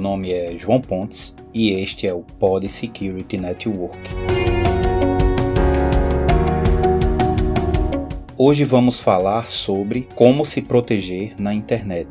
Meu nome é João Pontes e este é o Pod Security Network. Hoje vamos falar sobre como se proteger na internet.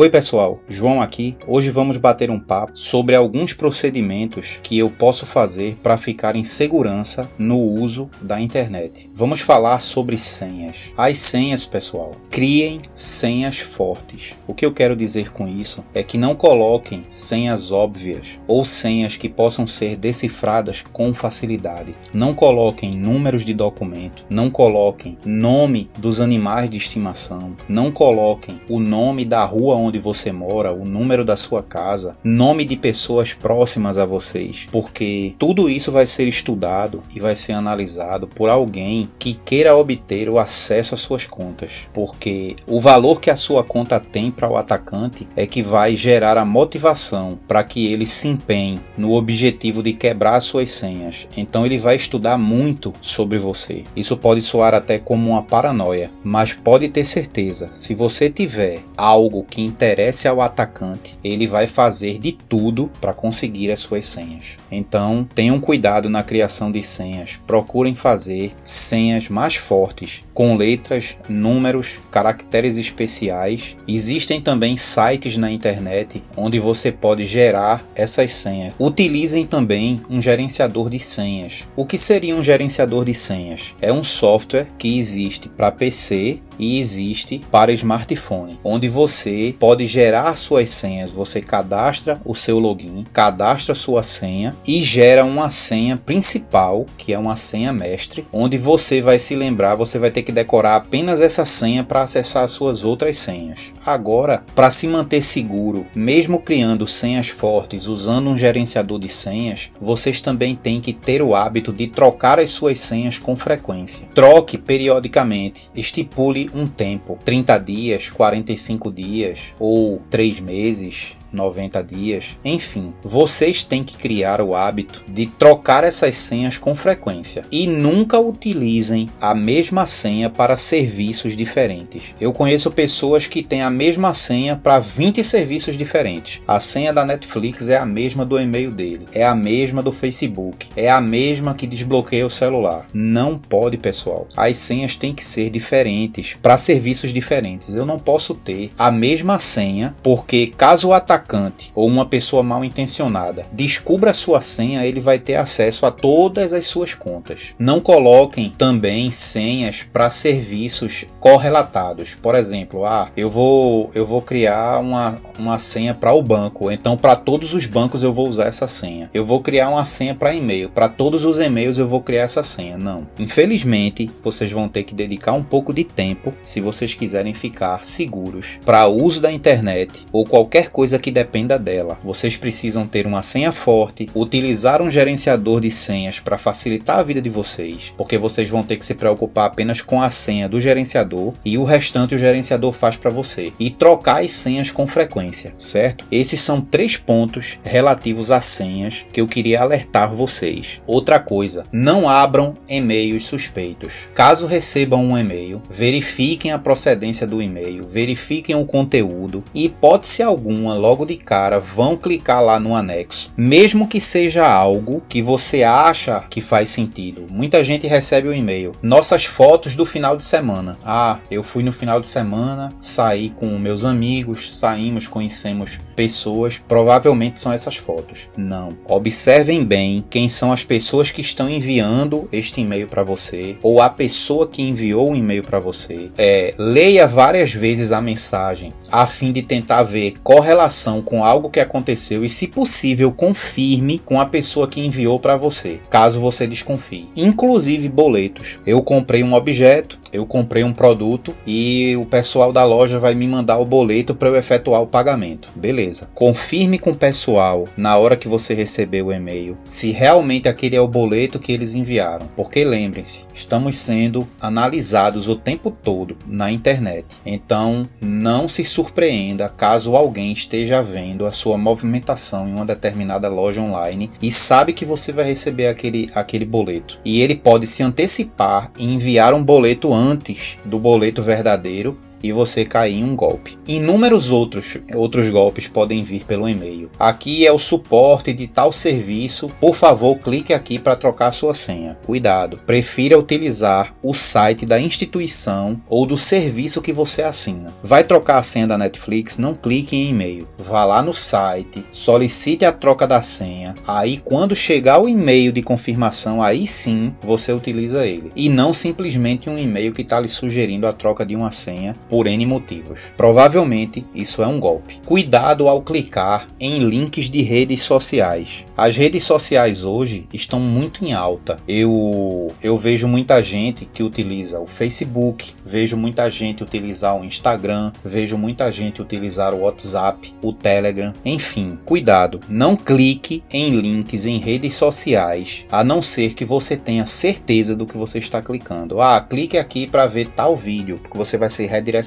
Oi pessoal, João aqui. Hoje vamos bater um papo sobre alguns procedimentos que eu posso fazer para ficar em segurança no uso da internet. Vamos falar sobre senhas. As senhas, pessoal, criem senhas fortes. O que eu quero dizer com isso é que não coloquem senhas óbvias ou senhas que possam ser decifradas com facilidade. Não coloquem números de documento, não coloquem nome dos animais de estimação, não coloquem o nome da rua onde onde você mora, o número da sua casa, nome de pessoas próximas a vocês, porque tudo isso vai ser estudado e vai ser analisado por alguém que queira obter o acesso às suas contas, porque o valor que a sua conta tem para o atacante é que vai gerar a motivação para que ele se empenhe no objetivo de quebrar suas senhas. Então ele vai estudar muito sobre você. Isso pode soar até como uma paranoia, mas pode ter certeza, se você tiver algo que interesse ao atacante, ele vai fazer de tudo para conseguir as suas senhas. Então, tenham cuidado na criação de senhas. Procurem fazer senhas mais fortes, com letras, números, caracteres especiais. Existem também sites na internet onde você pode gerar essas senhas. Utilizem também um gerenciador de senhas. O que seria um gerenciador de senhas? É um software que existe para PC e existe para smartphone, onde você pode gerar suas senhas. Você cadastra o seu login, cadastra sua senha e gera uma senha principal, que é uma senha mestre, onde você vai se lembrar, você vai ter que decorar apenas essa senha para acessar suas outras senhas. Agora, para se manter seguro, mesmo criando senhas fortes usando um gerenciador de senhas, vocês também têm que ter o hábito de trocar as suas senhas com frequência. Troque periodicamente, estipule um tempo, 30 dias, 45 dias ou 3 meses, 90 dias. Enfim, vocês têm que criar o hábito de trocar essas senhas com frequência e nunca utilizem a mesma senha para serviços diferentes. Eu conheço pessoas que têm a mesma senha para 20 serviços diferentes. A senha da Netflix é a mesma do e-mail dele, é a mesma do Facebook, é a mesma que desbloqueia o celular. Não pode, pessoal. As senhas têm que ser diferentes para serviços diferentes. Eu não posso ter a mesma senha porque caso o atacante atacante ou uma pessoa mal intencionada descubra sua senha, ele vai ter acesso a todas as suas contas. Não coloquem também senhas para serviços correlatados. Por exemplo, ah, eu vou eu vou criar uma, uma senha para o banco, então para todos os bancos eu vou usar essa senha. Eu vou criar uma senha para e-mail, para todos os e-mails eu vou criar essa senha. Não. Infelizmente, vocês vão ter que dedicar um pouco de tempo se vocês quiserem ficar seguros para uso da internet ou qualquer coisa que que dependa dela. Vocês precisam ter uma senha forte, utilizar um gerenciador de senhas para facilitar a vida de vocês, porque vocês vão ter que se preocupar apenas com a senha do gerenciador e o restante o gerenciador faz para você. E trocar as senhas com frequência, certo? Esses são três pontos relativos a senhas que eu queria alertar vocês. Outra coisa, não abram e-mails suspeitos. Caso recebam um e-mail, verifiquem a procedência do e-mail, verifiquem o conteúdo e hipótese alguma logo logo de cara vão clicar lá no anexo, mesmo que seja algo que você acha que faz sentido. Muita gente recebe o um e-mail: nossas fotos do final de semana. Ah, eu fui no final de semana, saí com meus amigos, saímos, conhecemos pessoas, provavelmente são essas fotos. Não. Observem bem quem são as pessoas que estão enviando este e-mail para você ou a pessoa que enviou o e-mail para você. É, leia várias vezes a mensagem a fim de tentar ver correlação relação com algo que aconteceu e, se possível, confirme com a pessoa que enviou para você, caso você desconfie. Inclusive boletos. Eu comprei um objeto, eu comprei um produto e o pessoal da loja vai me mandar o boleto para eu efetuar o pagamento. Beleza. Confirme com o pessoal na hora que você receber o e-mail se realmente aquele é o boleto que eles enviaram. Porque lembrem-se, estamos sendo analisados o tempo todo na internet. Então, não se surpreenda caso alguém esteja vendo a sua movimentação em uma determinada loja online e sabe que você vai receber aquele, aquele boleto. E ele pode se antecipar e enviar um boleto antes do boleto verdadeiro e você cair em um golpe. Inúmeros outros, outros golpes podem vir pelo e-mail. Aqui é o suporte de tal serviço. Por favor, clique aqui para trocar sua senha. Cuidado, prefira utilizar o site da instituição ou do serviço que você assina. Vai trocar a senha da Netflix? Não clique em e-mail. Vá lá no site, solicite a troca da senha. Aí, quando chegar o e-mail de confirmação, aí sim você utiliza ele. E não simplesmente um e-mail que está lhe sugerindo a troca de uma senha por N motivos. Provavelmente isso é um golpe. Cuidado ao clicar em links de redes sociais. As redes sociais hoje estão muito em alta. Eu, eu vejo muita gente que utiliza o Facebook, vejo muita gente utilizar o Instagram, vejo muita gente utilizar o WhatsApp, o Telegram, enfim, cuidado, não clique em links em redes sociais, a não ser que você tenha certeza do que você está clicando. Ah, clique aqui para ver tal vídeo, porque você vai ser redirecionado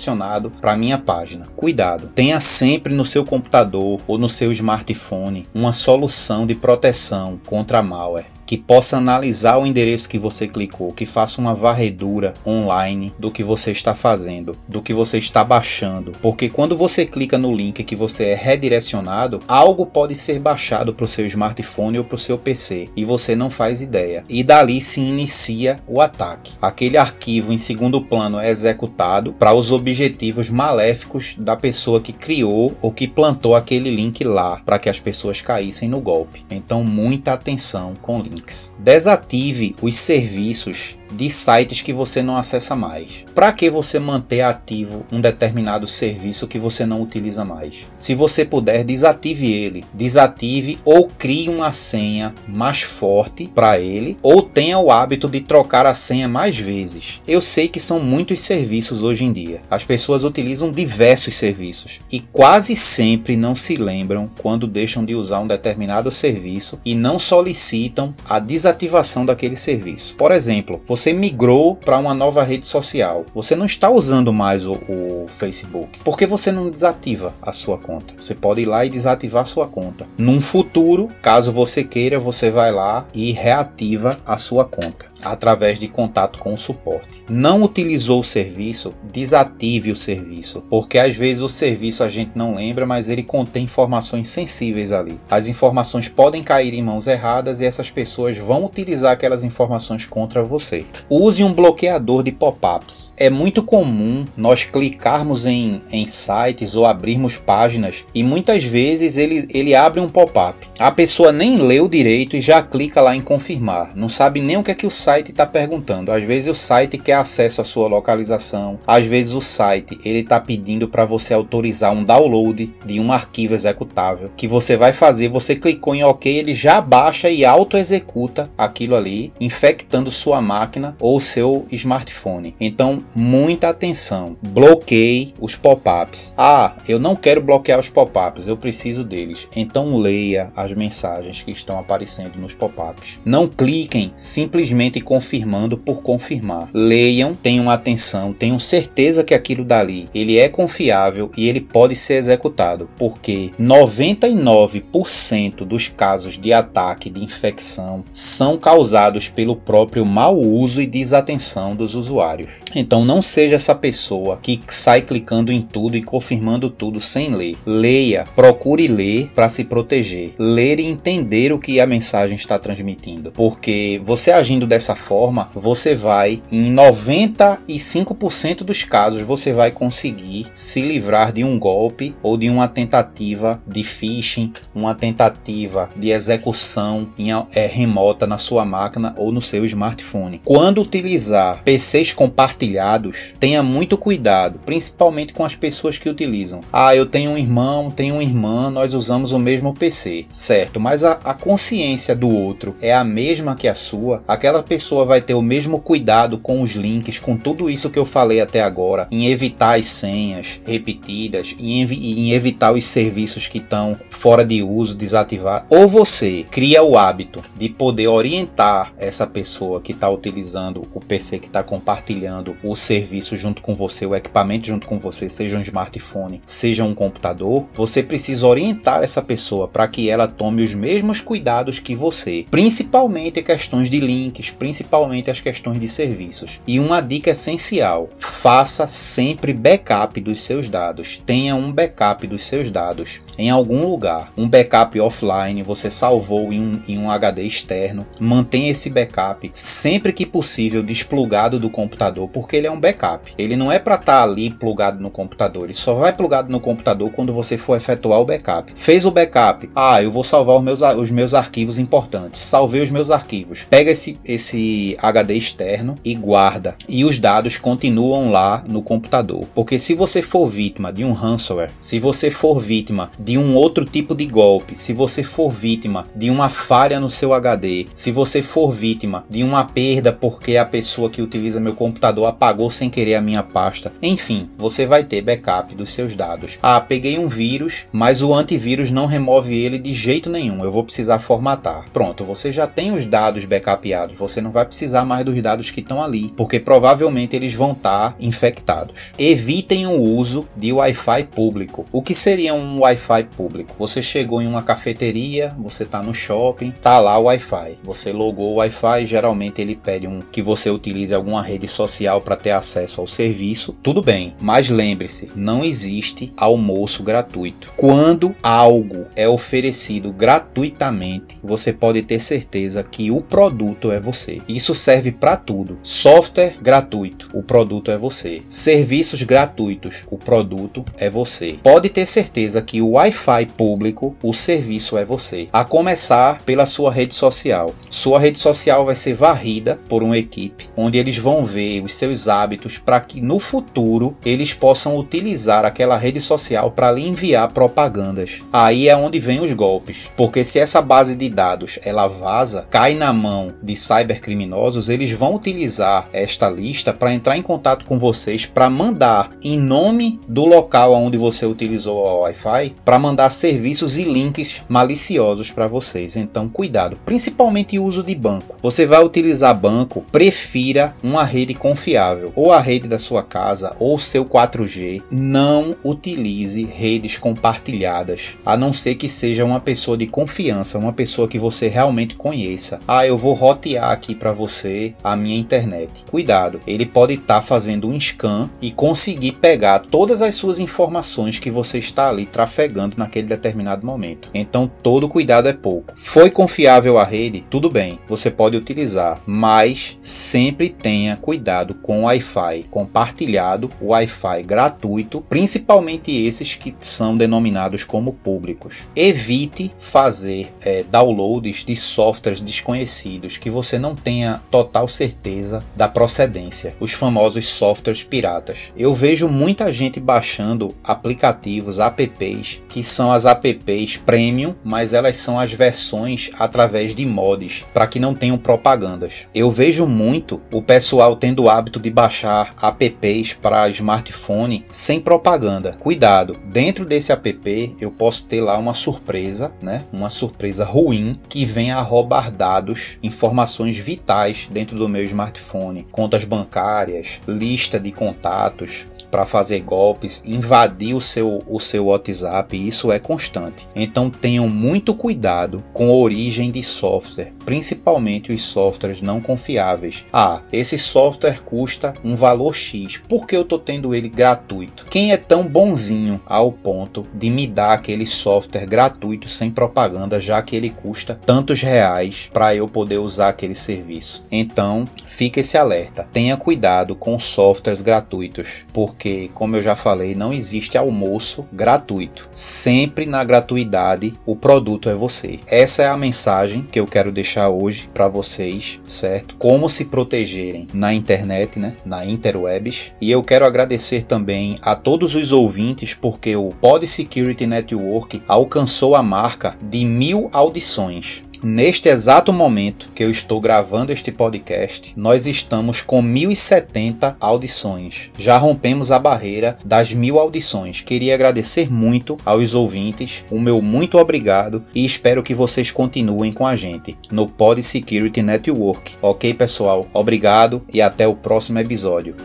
para minha página. Cuidado, tenha sempre no seu computador ou no seu smartphone uma solução de proteção contra malware que possa analisar o endereço que você clicou, que faça uma varredura online do que você está fazendo, do que você está baixando, porque quando você clica no link que você é redirecionado, algo pode ser baixado para o seu smartphone ou para o seu PC e você não faz ideia. E dali se inicia o ataque. Aquele arquivo em segundo plano é executado para os objetivos maléficos da pessoa que criou ou que plantou aquele link lá para que as pessoas caíssem no golpe. Então, muita atenção com links links. Desative os serviços de sites que você não acessa mais. Para que você manter ativo um determinado serviço que você não utiliza mais? Se você puder, desative ele. Desative ou crie uma senha mais forte para ele ou tenha o hábito de trocar a senha mais vezes. Eu sei que são muitos serviços hoje em dia. As pessoas utilizam diversos serviços e quase sempre não se lembram quando deixam de usar um determinado serviço e não solicitam a desativação daquele serviço. Por exemplo, você você migrou para uma nova rede social, você não está usando mais o, o Facebook, por que você não desativa a sua conta? Você pode ir lá e desativar a sua conta. Num futuro, caso você queira, você vai lá e reativa a sua conta através de contato com o suporte. Não utilizou o serviço, desative o serviço, porque às vezes o serviço a gente não lembra, mas ele contém informações sensíveis ali. As informações podem cair em mãos erradas e essas pessoas vão utilizar aquelas informações contra você. Use um bloqueador de pop-ups. É muito comum nós clicarmos em, em sites ou abrirmos páginas e muitas vezes ele, ele abre um pop-up. A pessoa nem leu direito e já clica lá em confirmar, não sabe nem o que é que o site site está perguntando. Às vezes o site quer acesso à sua localização, às vezes o site ele está pedindo para você autorizar um download de um arquivo executável que você vai fazer. Você clicou em OK, ele já baixa e auto executa aquilo ali, infectando sua máquina ou seu smartphone. Então muita atenção, bloqueie os pop-ups. Ah, eu não quero bloquear os pop-ups, eu preciso deles. Então leia as mensagens que estão aparecendo nos pop-ups. Não cliquem simplesmente confirmando por confirmar. Leiam, tenham atenção, tenham certeza que aquilo dali ele é confiável e ele pode ser executado, porque 99% dos casos de ataque de infecção são causados pelo próprio mau uso e desatenção dos usuários. Então não seja essa pessoa que sai clicando em tudo e confirmando tudo sem ler. Leia, procure ler para se proteger. Ler e entender o que a mensagem está transmitindo, porque você agindo dessa dessa forma, você vai, em 95% dos casos, você vai conseguir se livrar de um golpe ou de uma tentativa de phishing, uma tentativa de execução em, é, remota na sua máquina ou no seu smartphone. Quando utilizar PCs compartilhados, tenha muito cuidado, principalmente com as pessoas que utilizam. Ah, eu tenho um irmão, tenho uma irmã, nós usamos o mesmo PC, certo? Mas a, a consciência do outro é a mesma que a sua, aquela pessoa vai ter o mesmo cuidado com os links, com tudo isso que eu falei até agora, em evitar as senhas repetidas, em, em evitar os serviços que estão fora de uso, desativar, ou você cria o hábito de poder orientar essa pessoa que está utilizando o PC, que está compartilhando o serviço junto com você, o equipamento junto com você, seja um smartphone, seja um computador, você precisa orientar essa pessoa para que ela tome os mesmos cuidados que você, principalmente questões de links, principalmente as questões de serviços. E uma dica essencial: faça sempre backup dos seus dados. Tenha um backup dos seus dados em algum lugar. Um backup offline, você salvou em um, em um HD externo. Mantenha esse backup sempre que possível desplugado do computador, porque ele é um backup. Ele não é para estar tá ali plugado no computador, ele só vai plugado no computador quando você for efetuar o backup. Fez o backup, ah, eu vou salvar os meus, os meus arquivos importantes. Salvei os meus arquivos. Pega esse, esse HD externo e guarda. E os dados continuam lá no computador. Porque se você for vítima de um ransomware, se você for vítima de um outro tipo de golpe, se você for vítima de uma falha no seu HD, se você for vítima de uma perda porque a pessoa que utiliza meu computador apagou sem querer a minha pasta, enfim, você vai ter backup dos seus dados. Ah, peguei um vírus, mas o antivírus não remove ele de jeito nenhum, eu vou precisar formatar. Pronto, você já tem os dados backupeados, você não vai precisar mais dos dados que estão ali, porque provavelmente eles vão estar infectados. Evitem o uso de Wi-Fi público. O que seria um Wi-Fi público? Você chegou em uma cafeteria, você está no shopping, tá lá o Wi-Fi. Você logou o Wi-Fi, geralmente ele pede um que você utilize alguma rede social para ter acesso ao serviço. Tudo bem, mas lembre-se, não existe almoço gratuito. Quando algo é oferecido gratuitamente, você pode ter certeza que o produto é você. Isso serve para tudo. Software gratuito, o produto é você. Serviços gratuitos, o produto é você. Pode ter certeza que o Wi-Fi público, o serviço é você. A começar pela sua rede social. Sua rede social vai ser varrida por uma equipe onde eles vão ver os seus hábitos para que no futuro eles possam utilizar aquela rede social para lhe enviar propagandas. Aí é onde vem os golpes, porque se essa base de dados ela vaza, cai na mão de cybercriminosos, eles vão utilizar esta lista para entrar em contato com vocês para mandar em nome do local onde você utilizou a Wi-Fi para mandar serviços e links maliciosos para vocês. Então, cuidado, principalmente o uso de banco. Você vai utilizar banco, prefira uma rede confiável, ou a rede da sua casa ou seu 4G. Não utilize redes compartilhadas, a não ser que seja uma pessoa de confiança, uma pessoa que você realmente conheça. Ah, eu vou rotear aqui para você a minha internet. Cuidado, ele pode estar tá fazendo um scan e conseguir pegar todas as suas informações que você está ali trafegando naquele determinado momento. Então todo cuidado é pouco. Foi confiável a rede? Tudo bem, você pode utilizar, mas sempre tenha cuidado com o Wi-Fi compartilhado, Wi-Fi gratuito, principalmente esses que são denominados como públicos. Evite fazer é, downloads de softwares desconhecidos que você não tenha total certeza da procedência, os famosos softwares piratas. Eu vejo muita gente baixando aplicativos, apps, que são as apps premium, mas elas são as versões através de mods para que não tenham propagandas. Eu vejo muito o pessoal tendo o hábito de baixar apps para smartphone sem propaganda. Cuidado, dentro desse app eu posso ter lá uma surpresa, né? Uma surpresa ruim que vem a roubar dados, informações vitais dentro do meu smartphone, contas bancárias, lista de contatos, para fazer golpes, invadir o seu, o seu WhatsApp, isso é constante. Então tenham muito cuidado com a origem de software, principalmente os softwares não confiáveis. Ah, esse software custa um valor X, por que eu estou tendo ele gratuito? Quem é tão bonzinho ao ponto de me dar aquele software gratuito sem propaganda, já que ele custa tantos reais para eu poder usar aquele serviço? Então, fica esse alerta. Tenha cuidado com softwares gratuitos, porque porque, como eu já falei, não existe almoço gratuito. Sempre na gratuidade, o produto é você. Essa é a mensagem que eu quero deixar hoje para vocês, certo? Como se protegerem na internet, né? Na interwebs. E eu quero agradecer também a todos os ouvintes, porque o Pod Security Network alcançou a marca de mil audições. Neste exato momento que eu estou gravando este podcast, nós estamos com 1070 audições. Já rompemos a barreira das mil audições. Queria agradecer muito aos ouvintes, o meu muito obrigado e espero que vocês continuem com a gente no Pod Security Network. Ok, pessoal? Obrigado e até o próximo episódio.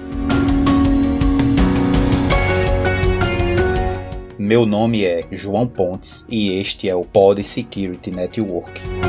Meu nome é João Pontes e este é o Pod Security Network.